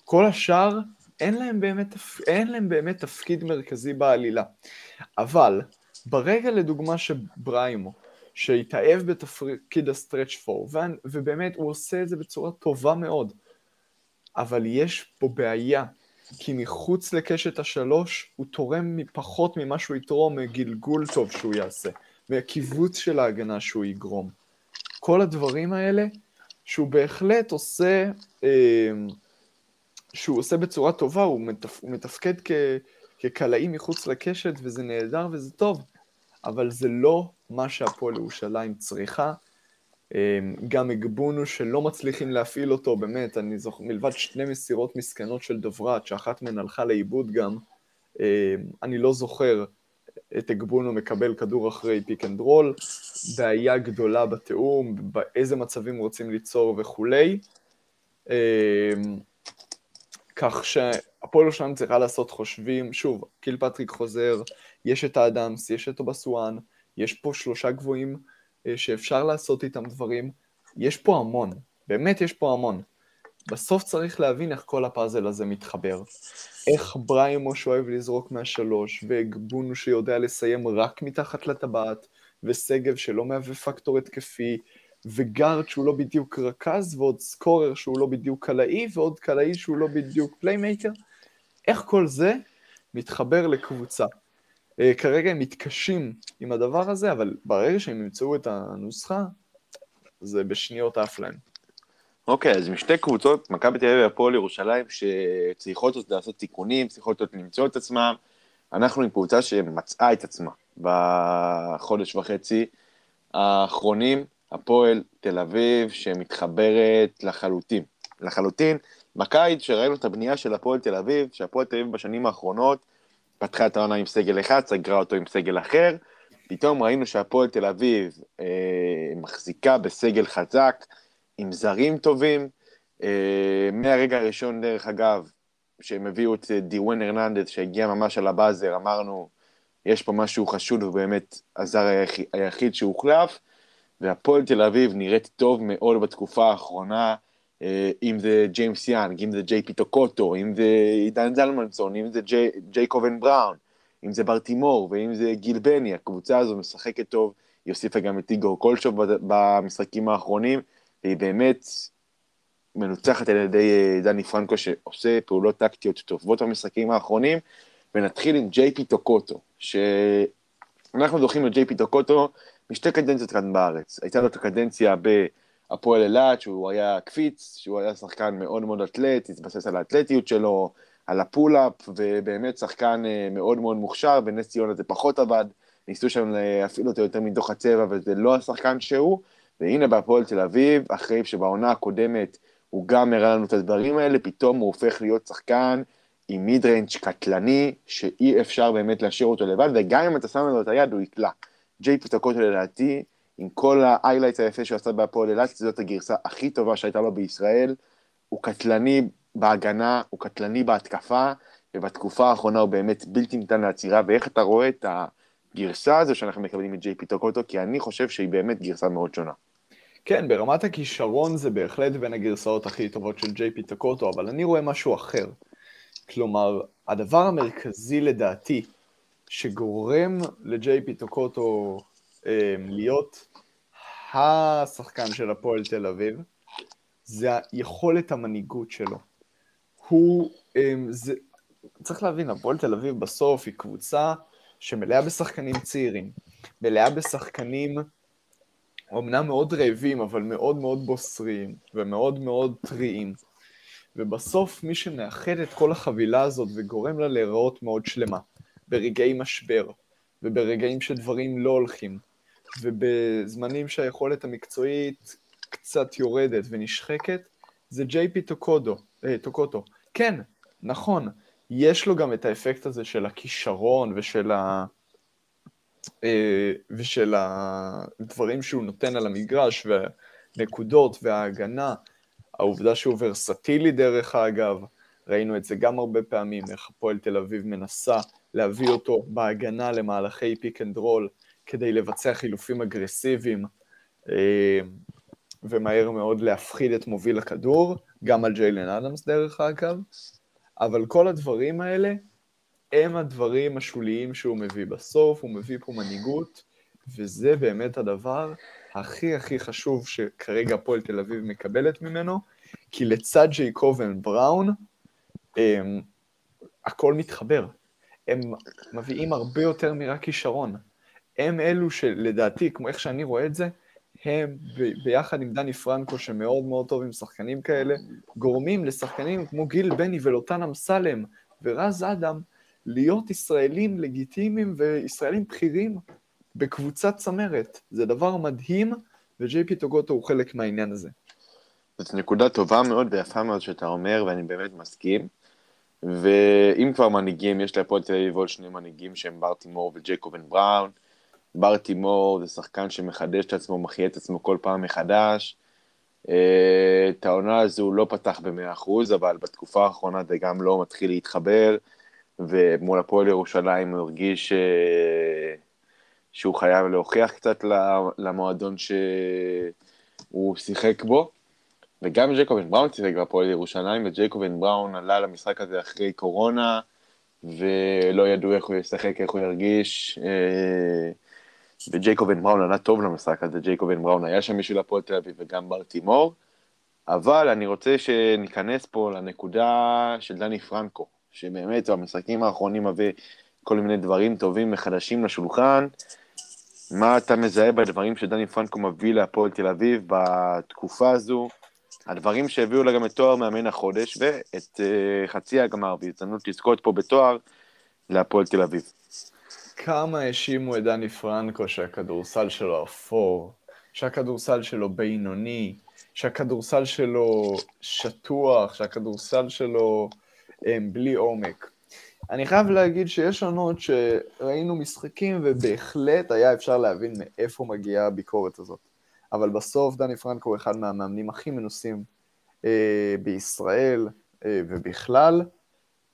כל השאר, אין להם באמת, אין להם באמת תפקיד מרכזי בעלילה. אבל ברגע לדוגמה שבריימו, שהתאהב בתפקיד הסטרץ' פור, ובאמת הוא עושה את זה בצורה טובה מאוד, אבל יש פה בעיה, כי מחוץ לקשת השלוש הוא תורם פחות ממה שהוא יתרום מגלגול טוב שהוא יעשה, מהקיבוץ של ההגנה שהוא יגרום. כל הדברים האלה שהוא בהחלט עושה, אה, שהוא עושה בצורה טובה, הוא, מתפ, הוא מתפקד כ, כקלעי מחוץ לקשת וזה נהדר וזה טוב, אבל זה לא מה שהפועל ירושלים צריכה. אה, גם אגבונו שלא מצליחים להפעיל אותו, באמת, אני זוכר, מלבד שני מסירות מסכנות של דוברת, שאחת מהן הלכה לאיבוד גם, אה, אני לא זוכר את אגבונו מקבל כדור אחרי pick and roll, בעיה גדולה בתיאום, באיזה מצבים רוצים ליצור וכולי. אמ, כך שהפועל ירושלים צריכה לעשות חושבים, שוב, קילפטריק חוזר, יש את האדמס, יש את אובסואן, יש פה שלושה גבוהים שאפשר לעשות איתם דברים, יש פה המון, באמת יש פה המון. בסוף צריך להבין איך כל הפאזל הזה מתחבר. איך בריימו שאוהב לזרוק מהשלוש, ואגבונו שיודע לסיים רק מתחת לטבעת, ושגב שלא מהווה פקטור התקפי, וגארד שהוא לא בדיוק רכז, ועוד scorer שהוא לא בדיוק קלעי, ועוד קלעי שהוא לא בדיוק playmaker. איך כל זה מתחבר לקבוצה? אה, כרגע הם מתקשים עם הדבר הזה, אבל ברגע שהם ימצאו את הנוסחה, זה בשניות עף להם. אוקיי, אז משתי קבוצות, מכבי תל אביב והפועל ירושלים, שצריכות לעשות תיקונים, צריכות למצוא את עצמם. אנחנו עם קבוצה שמצאה את עצמה בחודש וחצי האחרונים, הפועל תל אביב, שמתחברת לחלוטין. לחלוטין, בקיץ שראינו את הבנייה של הפועל תל אביב, שהפועל תל אביב בשנים האחרונות פתחה את העונה עם סגל אחד, סגרה אותו עם סגל אחר, פתאום ראינו שהפועל תל אביב אה, מחזיקה בסגל חזק, עם זרים טובים. אה, מהרגע הראשון, דרך אגב, שהם הביאו את דיוון הרננדז, שהגיע ממש על ה buzzer, אמרנו, יש פה משהו חשוד, הוא באמת הזר היחיד, שהוחלף, והפועל תל אביב נראית טוב מאוד בתקופה האחרונה, אה, אם זה ג'יימס יאנג, אם זה ג'יי פי טוקוטו, אם זה עידן זלמנסון, אם זה ג'יי, ג'ייקובן בראון, אם זה בר טימור ואם זה גיל בני, הקבוצה הזו משחקת טוב, היא הוסיפה גם את איגור קולשוב במשחקים האחרונים, והיא באמת מנוצחת על ידי אה, דני פרנקו שעושה פעולות טקטיות טובות במשחקים האחרונים, ונתחיל עם ג'יי פי טוקוטו, שאנחנו זוכרים את ג'יי פי טוקוטו משתי קדנציות כאן בארץ. הייתה לו את הקדנציה בהפועל אילת, שהוא היה קפיץ, שהוא היה שחקן מאוד מאוד אתלט, התבסס על האתלטיות שלו, על ה pull-up, ובאמת שחקן אה, מאוד מאוד מוכשר, בנס ציונה זה פחות עבד, ניסו שם להפעיל אותו יותר מתוך הצבע, וזה לא השחקן שהוא, והנה בהפועל תל אביב, אחרי שבעונה הקודמת הוא גם הראה לנו את הדברים האלה, פתאום הוא הופך להיות שחקן עם mid range קטלני, שאי אפשר באמת להשאיר אותו לבד, וגם אם אתה שם לו את היד, הוא יקלע. ג'יי פי טוקוטו לדעתי, עם כל ה highlights היפה שהוא עשה בהפועל אילת, זאת הגרסה הכי טובה שהייתה לו בישראל. הוא קטלני בהגנה, הוא קטלני בהתקפה, ובתקופה האחרונה הוא באמת בלתי ניתן לעצירה, ואיך אתה רואה את הגרסה הזו שאנחנו מקבלים את ג'יי פי טוקוטו, כי אני חושב שהיא באמת גרסה מאוד שונה. כן, ברמת הכישרון זה בהחלט בין הגרסאות הכי טובות של ג'יי פי טוקוטו, אבל אני רואה משהו אחר. כלומר, הדבר המרכזי לדעתי, שגורם לג'יי פי טוקוטו אה, להיות השחקן של הפועל תל אביב, זה היכולת המנהיגות שלו. הוא, אה, זה, צריך להבין, הפועל תל אביב בסוף היא קבוצה שמלאה בשחקנים צעירים, מלאה בשחקנים אמנם מאוד רעבים, אבל מאוד מאוד בוסריים, ומאוד מאוד טריים. ובסוף מי שמאחד את כל החבילה הזאת וגורם לה להיראות מאוד שלמה, ברגעי משבר, וברגעים שדברים לא הולכים, ובזמנים שהיכולת המקצועית קצת יורדת ונשחקת, זה ג'יי פי טוקודו, אה, טוקוטו. כן, נכון, יש לו גם את האפקט הזה של הכישרון ושל ה... אה, ושל הדברים שהוא נותן על המגרש, והנקודות וההגנה, העובדה שהוא ורסטילי דרך אגב, ראינו את זה גם הרבה פעמים, איך הפועל תל אביב מנסה להביא אותו בהגנה למהלכי pick and roll כדי לבצע חילופים אגרסיביים אה, ומהר מאוד להפחיד את מוביל הכדור, גם על ג'יילן אדמס דרך אגב, אבל כל הדברים האלה הם הדברים השוליים שהוא מביא בסוף, הוא מביא פה מנהיגות, וזה באמת הדבר הכי הכי חשוב שכרגע הפועל תל אביב מקבלת ממנו, כי לצד ג'ייקובן בראון, הם, הכל מתחבר. הם מביאים הרבה יותר מרק כישרון. הם אלו שלדעתי, כמו איך שאני רואה את זה, הם ב- ביחד עם דני פרנקו, שמאוד מאוד טוב עם שחקנים כאלה, גורמים לשחקנים כמו גיל בני ולוטן אמסלם ורז אדם להיות ישראלים לגיטימיים וישראלים בכירים בקבוצת צמרת. זה דבר מדהים, וג'יי פי טוגוטו הוא חלק מהעניין הזה. זאת נקודה טובה מאוד ויפה מאוד שאתה אומר, ואני באמת מסכים. ואם כבר מנהיגים, יש להפועל תל אביב עוד שני מנהיגים שהם ברטימור וג'ייקובן בראון. ברטימור זה שחקן שמחדש את עצמו, מחיה את עצמו כל פעם מחדש. אה, את העונה הזו הוא לא פתח ב-100%, אבל בתקופה האחרונה זה גם לא מתחיל להתחבר, ומול הפועל ירושלים הוא הרגיש אה, שהוא חייב להוכיח קצת למועדון שהוא שיחק בו. וגם ג'ייקובן בראון שיחק בהפועל ירושלים, וג'ייקובן בראון עלה למשחק הזה אחרי קורונה, ולא ידעו איך הוא ישחק, איך הוא ירגיש. אה, וג'ייקובן בראון עלה טוב למשחק הזה, ג'ייקובן בראון היה שם בשביל הפועל תל אביב וגם ברטימור. אבל אני רוצה שניכנס פה לנקודה של דני פרנקו, שבאמת במשחקים האחרונים מביא כל מיני דברים טובים וחדשים לשולחן. מה אתה מזהה בדברים שדני פרנקו מביא להפועל תל אביב בתקופה הזו? הדברים שהביאו לה גם את תואר מאמן החודש ואת uh, חצי הגמר והזדמנות לזכות פה בתואר להפועל תל אביב. כמה האשימו את דני פרנקו שהכדורסל שלו אפור, שהכדורסל שלו בינוני, שהכדורסל שלו שטוח, שהכדורסל שלו הם, אה, בלי עומק. אני חייב להגיד שיש עונות שראינו משחקים ובהחלט היה אפשר להבין מאיפה מגיעה הביקורת הזאת. אבל בסוף דני פרנקו הוא אחד מהמאמנים הכי מנוסים אה, בישראל אה, ובכלל.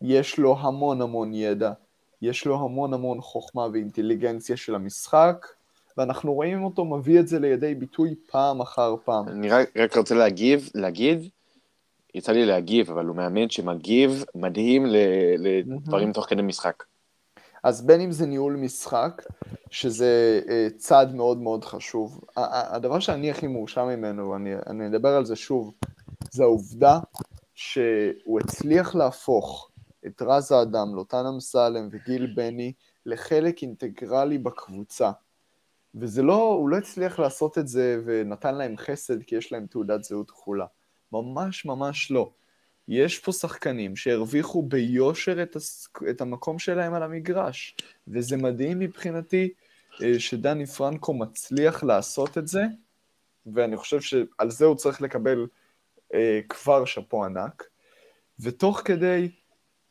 יש לו המון המון ידע, יש לו המון המון חוכמה ואינטליגנציה של המשחק, ואנחנו רואים אותו מביא את זה לידי ביטוי פעם אחר פעם. אני רק, רק רוצה להגיב, להגיד, יצא לי להגיב, אבל הוא מאמן שמגיב מדהים לדברים mm-hmm. תוך כדי משחק. אז בין אם זה ניהול משחק, שזה אה, צעד מאוד מאוד חשוב. הדבר שאני הכי מאושר ממנו, אני, אני אדבר על זה שוב, זה העובדה שהוא הצליח להפוך את רז האדם, לוטן אמסלם וגיל בני לחלק אינטגרלי בקבוצה. וזה לא, הוא לא הצליח לעשות את זה ונתן להם חסד כי יש להם תעודת זהות כחולה. ממש ממש לא. יש פה שחקנים שהרוויחו ביושר את, הס... את המקום שלהם על המגרש, וזה מדהים מבחינתי אה, שדני פרנקו מצליח לעשות את זה, ואני חושב שעל זה הוא צריך לקבל אה, כבר שאפו ענק, ותוך כדי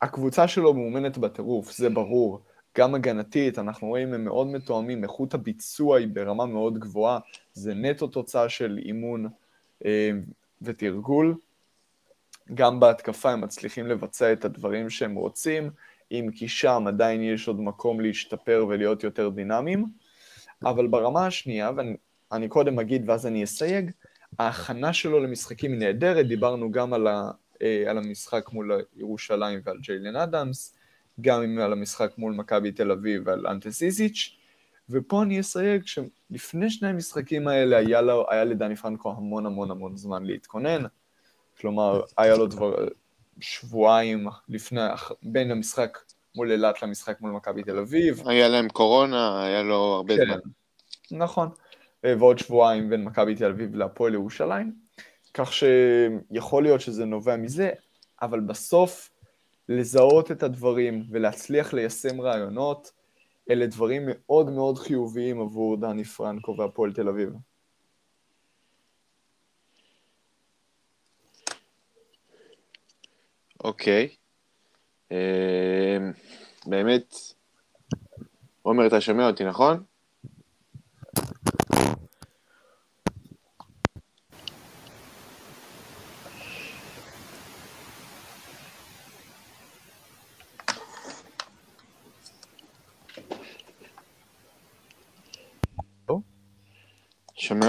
הקבוצה שלו מאומנת בטירוף, זה ברור. גם הגנתית, אנחנו רואים, הם מאוד מתואמים, איכות הביצוע היא ברמה מאוד גבוהה, זה נטו תוצאה של אימון אה, ותרגול. גם בהתקפה הם מצליחים לבצע את הדברים שהם רוצים, אם כי שם עדיין יש עוד מקום להשתפר ולהיות יותר דינמיים. אבל ברמה השנייה, ואני קודם אגיד ואז אני אסייג, ההכנה שלו למשחקים היא נהדרת, דיברנו גם על, על המשחק מול ירושלים ועל ג'יילן אדמס, גם על המשחק מול מכבי תל אביב ועל אנטסיזיץ', ופה אני אסייג שלפני שני המשחקים האלה היה, לו, היה לדני פרנקו המון המון המון זמן להתכונן, כלומר, היה לו דבר, שבועיים לפני, בין המשחק מול אילת למשחק מול מכבי תל אביב. היה להם קורונה, היה לו הרבה כן, זמן. נכון, ועוד שבועיים בין מכבי תל אביב להפועל ירושלים, כך שיכול להיות שזה נובע מזה, אבל בסוף לזהות את הדברים ולהצליח ליישם רעיונות, אלה דברים מאוד מאוד חיוביים עבור דני פרנקו והפועל תל אביב. אוקיי. אמ, באמת, עומר, אתה שומע אותי, נכון?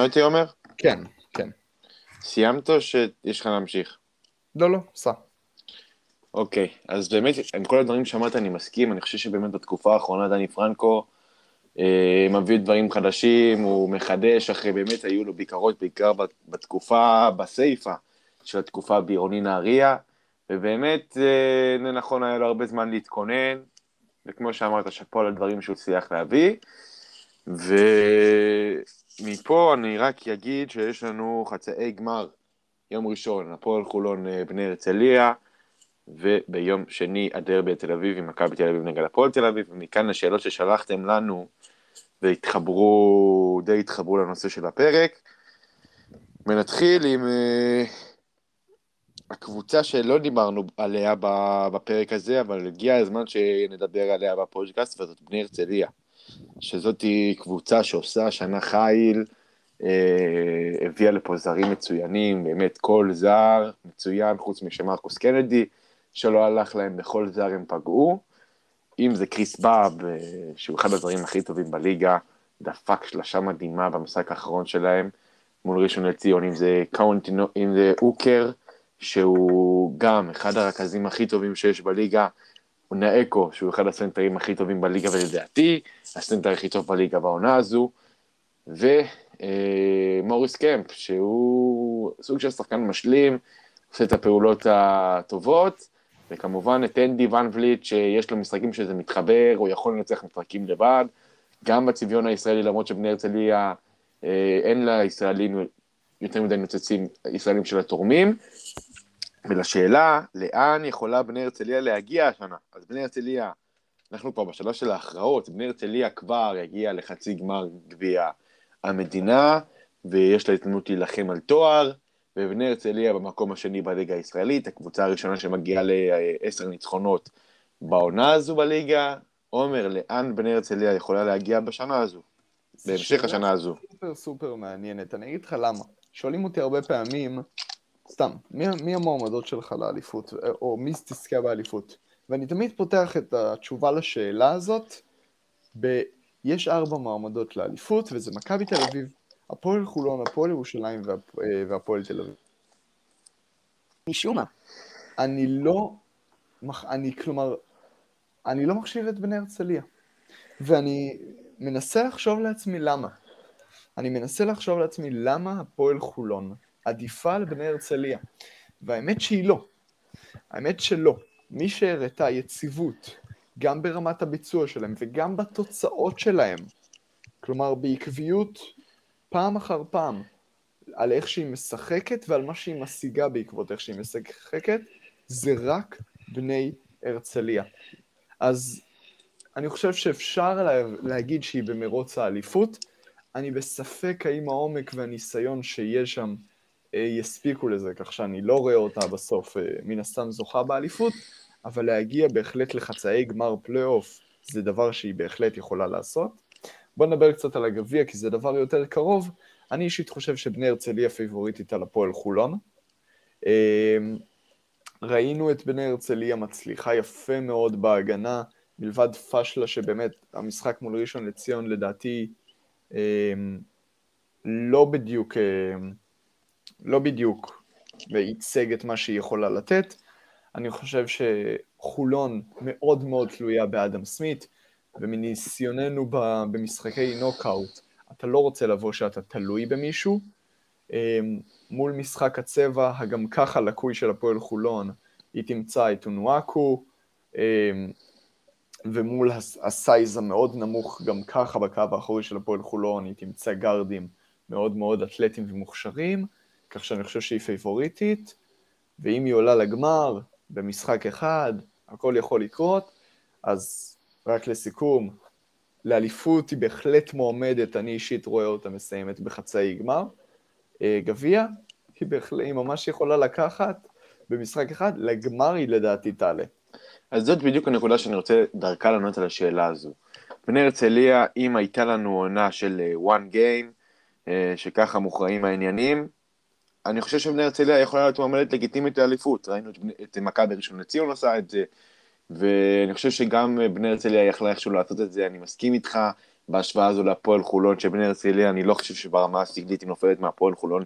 אותי, עומר? כן, כן. סיימת או שיש לך להמשיך? לא, לא, סע. אוקיי, אז באמת, עם כל הדברים שאמרת אני מסכים, אני חושב שבאמת בתקופה האחרונה דני פרנקו אה, מביא דברים חדשים, הוא מחדש, אחרי באמת היו לו ביקורות, בעיקר בתקופה, בסייפה של התקופה בעירוני נהריה, ובאמת אה, נכון היה לו הרבה זמן להתכונן, וכמו שאמרת, שאפו על הדברים שהוא הצליח להביא, ומפה אני רק אגיד שיש לנו חצאי גמר יום ראשון, הפועל חולון אה, בני הרצליה, וביום שני הדרבי בתל אביב עם מכבי תל אביב נגד הפועל תל אביב, ומכאן לשאלות ששלחתם לנו והתחברו, די התחברו לנושא של הפרק. ונתחיל עם uh, הקבוצה שלא דיברנו עליה בפרק הזה, אבל הגיע הזמן שנדבר עליה בפודקאסט, וזאת בני הרצליה. שזאת קבוצה שעושה שנה חיל, אה, הביאה לפה זרים מצוינים, באמת כל זר מצוין, חוץ משמרקוס קנדי, שלא הלך להם בכל זר הם פגעו. אם זה קריס באב, אה, שהוא אחד הזרים הכי טובים בליגה, דפק שלושה מדהימה במשחק האחרון שלהם מול ראשון לציון, אם זה קאונטינו, אם זה אוקר, שהוא גם אחד הרכזים הכי טובים שיש בליגה, הוא נאקו, שהוא אחד הסנטרים הכי טובים בליגה, ולדעתי, הסנטר הכי טוב בליגה בעונה הזו, ומוריס אה, קמפ, שהוא סוג של שחקן משלים, עושה את הפעולות הטובות, וכמובן את אנדי ון וליט, שיש לו משחקים שזה מתחבר, הוא יכול לנצח משחקים לבד, גם בצביון הישראלי, למרות שבני הרצליה אה, אין לה ישראלים יותר מדי נוצצים, ישראלים של התורמים. ולשאלה, לאן יכולה בני הרצליה להגיע השנה? אז בני הרצליה, אנחנו כבר בשלב של ההכרעות, בני הרצליה כבר יגיע לחצי גמר גביע המדינה, ויש לה הזדמנות להילחם על תואר, ובני הרצליה במקום השני בליגה הישראלית, הקבוצה הראשונה שמגיעה לעשר ניצחונות בעונה הזו בליגה. עומר, לאן בני הרצליה יכולה להגיע בשנה הזו? בהמשך השנה הזו. סופר סופר מעניינת, אני אגיד לך למה. שואלים אותי הרבה פעמים, סתם, מי, מי המועמדות שלך לאליפות, או מי תזכה באליפות? ואני תמיד פותח את התשובה לשאלה הזאת ב... יש ארבע מועמדות לאליפות, וזה מכבי תל אביב, הפועל חולון, הפועל ירושלים. אה, והפועל תל אביב. משום מה, אני לא, אני כלומר, אני לא מחשיב את בני הרצליה. ואני מנסה לחשוב לעצמי למה. אני מנסה לחשוב לעצמי למה הפועל חולון עדיפה על בני הרצליה. והאמת שהיא לא. האמת שלא. מי שהראתה יציבות, גם ברמת הביצוע שלהם וגם בתוצאות שלהם, כלומר בעקביות פעם אחר פעם, על איך שהיא משחקת ועל מה שהיא משיגה בעקבות איך שהיא משחקת, זה רק בני הרצליה. אז אני חושב שאפשר לה, להגיד שהיא במרוץ האליפות, אני בספק האם העומק והניסיון שיש שם יספיקו לזה, כך שאני לא רואה אותה בסוף אה, מן הסתם זוכה באליפות, אבל להגיע בהחלט לחצאי גמר פלייאוף זה דבר שהיא בהחלט יכולה לעשות. בוא נדבר קצת על הגביע, כי זה דבר יותר קרוב. אני אישית חושב שבני הרצליה פיבוריטית על הפועל חולון. אה, ראינו את בני הרצליה מצליחה יפה מאוד בהגנה, מלבד פשלה שבאמת המשחק מול ראשון לציון לדעתי לא בדיוק לא בדיוק וייצג את מה שהיא יכולה לתת. אני חושב שחולון מאוד מאוד תלויה באדם סמית, ומניסיוננו במשחקי נוקאוט, אתה לא רוצה לבוא שאתה תלוי במישהו. אמ, מול משחק הצבע, הגם ככה לקוי של הפועל חולון, היא תמצא את אונואקו, אמ, ומול ה size המאוד נמוך גם ככה בקו האחורי של הפועל חולון, היא תמצא גארדים מאוד מאוד אתלטיים ומוכשרים. כך שאני חושב שהיא פייבוריטית, ואם היא עולה לגמר במשחק אחד, הכל יכול לקרות, אז רק לסיכום, לאליפות היא בהחלט מועמדת, אני אישית רואה אותה מסיימת בחצאי גמר. אה, גביע, היא בהחלט, היא ממש יכולה לקחת במשחק אחד, לגמר היא לדעתי תעלה. אז זאת בדיוק הנקודה שאני רוצה דרכה לענות על השאלה הזו. בני הרצליה, אם הייתה לנו עונה של אה, one game, אה, שככה מוכרעים העניינים, אני חושב שבני הרצליה יכולה להיות מועמדת לגיטימית לאליפות. ראינו את, מכבי ראשון לציון עושה את זה, ואני חושב שגם בני הרצליה יכלה איכשהו לעשות את זה, אני מסכים איתך בהשוואה הזו להפועל חולון, שבני הרצליה, אני לא חושב שברמה הסגלית היא נופלת מהפועל חולון,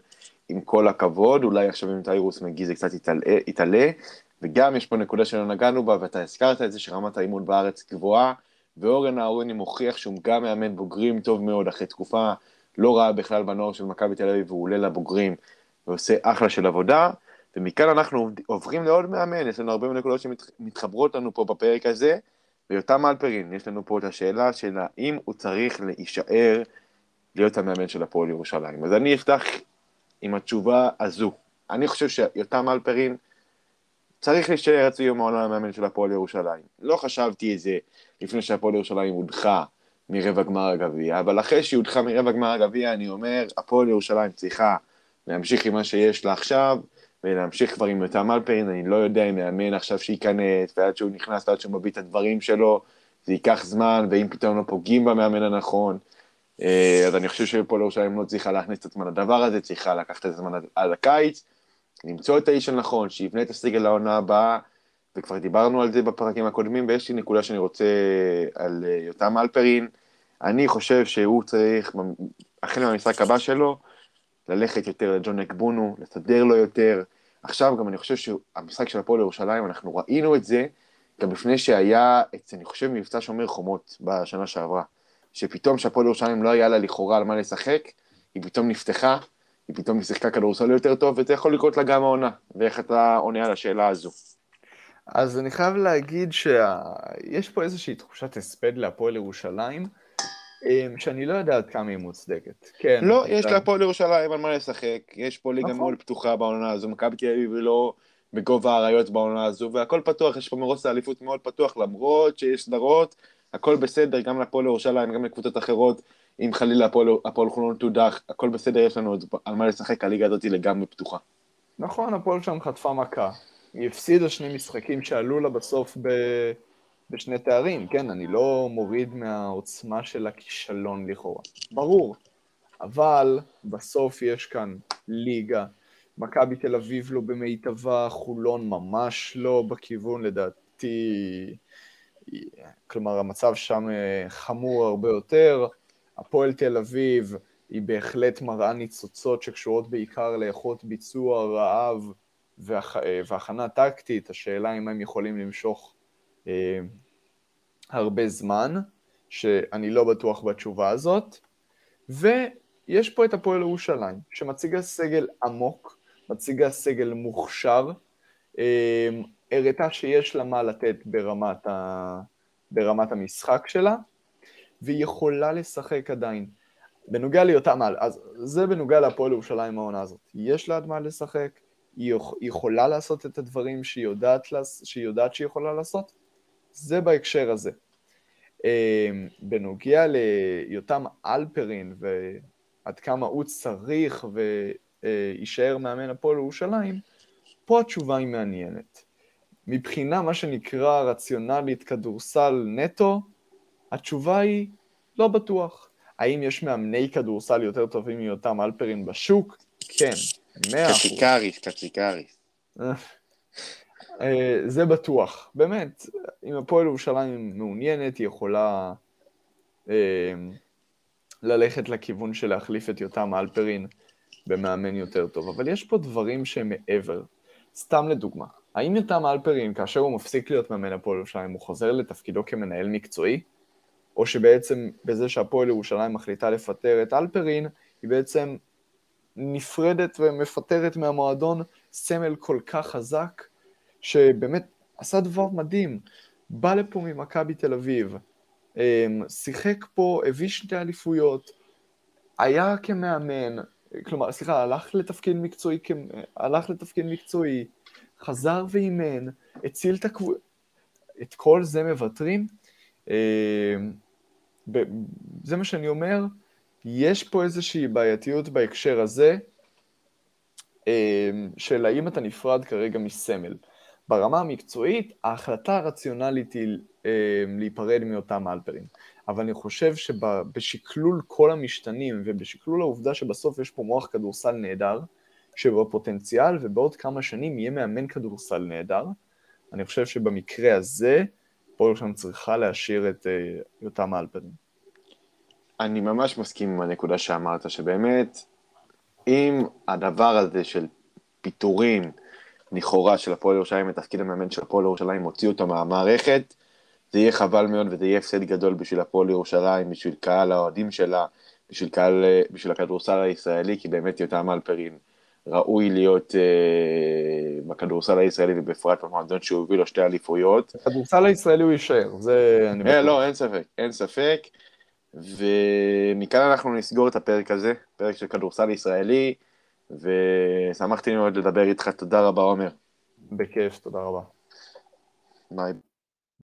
עם כל הכבוד, אולי עכשיו עם טיירוס מגי זה קצת יתעלה, וגם יש פה נקודה שלא נגענו בה, ואתה הזכרת את זה שרמת האימון בארץ גבוהה, ואורן אהרוני מוכיח שהוא גם מאמן בוגרים טוב מאוד, אחרי תקופה לא רעה בכלל בנוער של מכבי תל אביב, והוא עולה לבוגרים ועושה אחלה של עבודה, ומכאן אנחנו עוברים לעוד מאמן, יש לנו הרבה נקודות שמתחברות לנו פה בפרק הזה, ויותם אלפרין, יש לנו פה את השאלה של האם הוא צריך להישאר להיות המאמן של הפועל ירושלים. אז אני אפתח עם התשובה הזו. אני חושב שיותם אלפרין צריך להישאר עד סיום העונה המאמן של הפועל ירושלים. לא חשבתי את זה לפני שהפועל ירושלים הודחה מרבע גמר הגביע, אבל אחרי שהיא הודחה מרבע גמר הגביע, אני אומר, הפועל ירושלים צריכה להמשיך עם מה שיש לה עכשיו, ולהמשיך כבר עם יותם אלפרין, אני לא יודע אם מאמן עכשיו שייכנס, ועד שהוא נכנס, ועד שהוא מביא את הדברים שלו, זה ייקח זמן, ואם פתאום לא פוגעים במאמן הנכון, אה, אז אני חושב שפועל ירושלים לא צריכה להכניס את עצמה לדבר הזה, צריכה לקחת את הזמן עד הקיץ, למצוא את האיש הנכון, שיבנה את הסגל לעונה הבאה, וכבר דיברנו על זה בפרקים הקודמים, ויש לי נקודה שאני רוצה על אה, יותם אלפרין. אני חושב שהוא צריך, החל מהמשחק הבא שלו, ללכת יותר לג'ון אקבונו, לסדר לו יותר. עכשיו גם אני חושב שהמשחק של הפועל ירושלים, אנחנו ראינו את זה גם לפני שהיה, את, אני חושב, מבצע שומר חומות בשנה שעברה. שפתאום שהפועל ירושלים לא היה לה לכאורה על מה לשחק, היא פתאום נפתחה, היא פתאום שיחקה כדורסל יותר טוב, וזה יכול לקרות לה גם העונה. ואיך אתה עונה על השאלה הזו? אז אני חייב להגיד שיש פה איזושהי תחושת הספד להפועל ירושלים, שאני לא יודע עד כמה היא מוצדקת. כן. לא, יש להפועל ירושלים על מה לשחק, יש פה ליגה נכון. מאוד פתוחה בעונה הזו, מכבי תל אביב לא בגובה האריות בעונה הזו, והכל פתוח, יש פה מרוץ האליפות מאוד פתוח, למרות שיש סדרות, הכל בסדר, גם להפועל ירושלים, גם לקבוצות אחרות, אם חלילה הפועל חולון תודח, הכל בסדר, יש לנו על מה לשחק, הליגה הזאת היא לגמרי פתוחה. נכון, הפועל שם חטפה מכה. היא הפסידה שני משחקים שעלו לה בסוף ב... בשני תארים, כן, אני לא מוריד מהעוצמה של הכישלון לכאורה. ברור. אבל בסוף יש כאן ליגה. מכבי תל אביב לא במיטבה, חולון ממש לא בכיוון, לדעתי... כלומר, המצב שם אה, חמור הרבה יותר. הפועל תל אביב היא בהחלט מראה ניצוצות שקשורות בעיקר לאיכות ביצוע, רעב. אה, והכנה טקטית. השאלה אם הם יכולים למשוך אה, הרבה זמן, שאני לא בטוח בתשובה הזאת. ויש פה את הפועל ירושלים, שמציגה סגל עמוק, מציגה סגל מוכשר, אה, הראתה שיש לה מה לתת ברמת, ה... ברמת המשחק שלה, והיא יכולה לשחק עדיין. בנוגע ליותם על, אז זה בנוגע להפועל ירושלים העונה הזאת. יש לה עד מה לשחק, היא יכולה לעשות את הדברים שהיא יודעת, שהיא יודעת שהיא יכולה לעשות, זה בהקשר הזה. אמ, בנוגע ליותם אלפרין ועד כמה הוא צריך ויישאר מאמן הפועל ירושלים, פה התשובה היא מעניינת. מבחינה מה שנקרא רציונלית כדורסל נטו, התשובה היא לא בטוח. האם יש מאמני כדורסל יותר טובים מיותם אלפרין בשוק? כן, מאה אחוז. קציקריס, קציקריס. אה, זה בטוח. באמת, אם הפועל ירושלים מעוניינת, היא יכולה אה, ללכת לכיוון של להחליף את יותם אלפרין במאמן יותר טוב. אבל יש פה דברים שהם מעבר. סתם לדוגמה, האם יותם אלפרין, כאשר הוא מפסיק להיות מאמן הפועל ירושלים, הוא חוזר לתפקידו כמנהל מקצועי? או שבעצם בזה שהפועל ירושלים מחליטה לפטר את אלפרין, היא בעצם נפרדת ומפטרת מהמועדון סמל כל כך חזק, שבאמת עשה דבר מדהים. בא לפה ממכבי תל אביב, אמ, שיחק פה, הביא שתי אליפויות, היה כמאמן, כלומר, סליחה, הלך לתפקיד מקצועי, הלך לתפקיד מקצועי, חזר ואימן, הציל את הקבוצה, את כל זה מוותרים? אמ, זה מה שאני אומר, יש פה איזושהי בעייתיות בהקשר הזה, אמ, של האם אתה נפרד כרגע מסמל. ברמה המקצועית, ההחלטה הרציונלית היא להיפרד מאותם אלפרים. אבל אני חושב שבשקלול כל המשתנים ובשקלול העובדה שבסוף יש פה מוח כדורסל נהדר, שבפוטנציאל ובעוד כמה שנים יהיה מאמן כדורסל נהדר, אני חושב שבמקרה הזה, הפועל ירושלים צריכה להשאיר את uh, יותם אלפרין. אני ממש מסכים עם הנקודה שאמרת, שבאמת, אם הדבר הזה של פיטורים, לכאורה, של הפועל ירושלים מתפקיד המאמן של הפועל ירושלים, מוציא אותו מהמערכת, זה יהיה חבל מאוד וזה יהיה הפסד גדול בשביל הפועל ירושלים, בשביל קהל האוהדים שלה, בשביל, קהל, בשביל הכדורסל הישראלי, כי באמת יותם אלפרין ראוי להיות אה, בכדורסל הישראלי ובפרט במועדון שהוא הביא לו שתי אליפויות. בכדורסל הישראלי הוא יישאר, זה אני אה, לא, אין ספק, אין ספק. ומכאן אנחנו נסגור את הפרק הזה, פרק של כדורסל ישראלי, ושמחתי מאוד לדבר איתך, תודה רבה עומר. בכיף, תודה רבה. ביי.